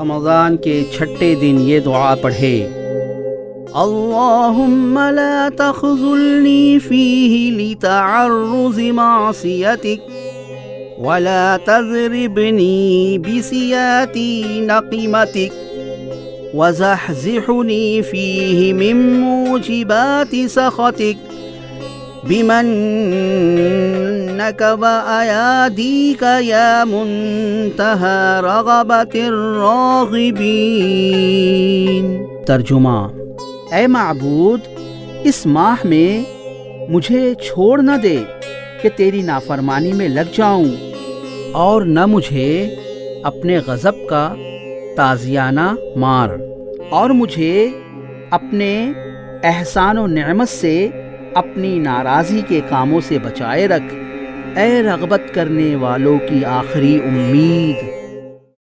رمضان کے چھٹے دن یہ دعا پڑھے۔ اللهم لا تخذلني فيه لتعرض معصيتك ولا تذربني بسيات نقمتك وزحزحني فيه من موجبات سخطك بمن بمنك وأياديك يا منتهى رغبة الراغبين ترجمہ اے معبود، اس ماہ میں مجھے چھوڑ نہ دے کہ تیری نافرمانی میں لگ جاؤں، اور نہ مجھے اپنے غضب کا تازیانہ مار، اور مجھے اپنے احسان و نعمت سے اپنی ناراضی کے کاموں سے بچائے رکھ۔ اے رغبت کرنے والوں کی آخری امید۔